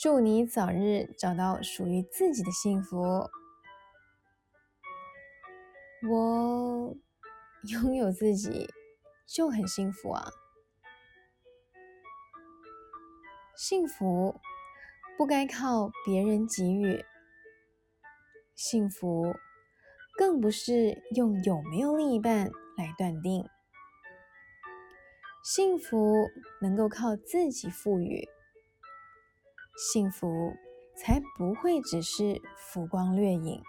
祝你早日找到属于自己的幸福。我拥有自己就很幸福啊！幸福不该靠别人给予，幸福更不是用有没有另一半来断定。幸福能够靠自己赋予，幸福才不会只是浮光掠影。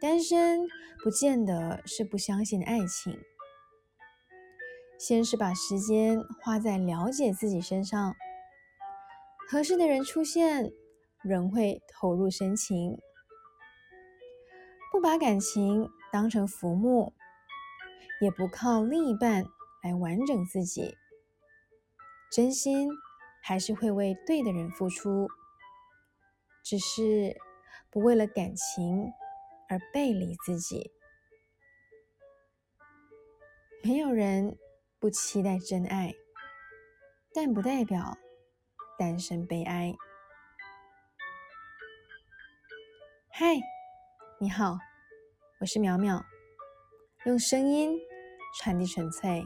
单身不见得是不相信爱情，先是把时间花在了解自己身上，合适的人出现，仍会投入深情，不把感情当成浮木，也不靠另一半来完整自己，真心还是会为对的人付出，只是不为了感情。而背离自己，没有人不期待真爱，但不代表单身悲哀。嗨，你好，我是苗苗，用声音传递纯粹。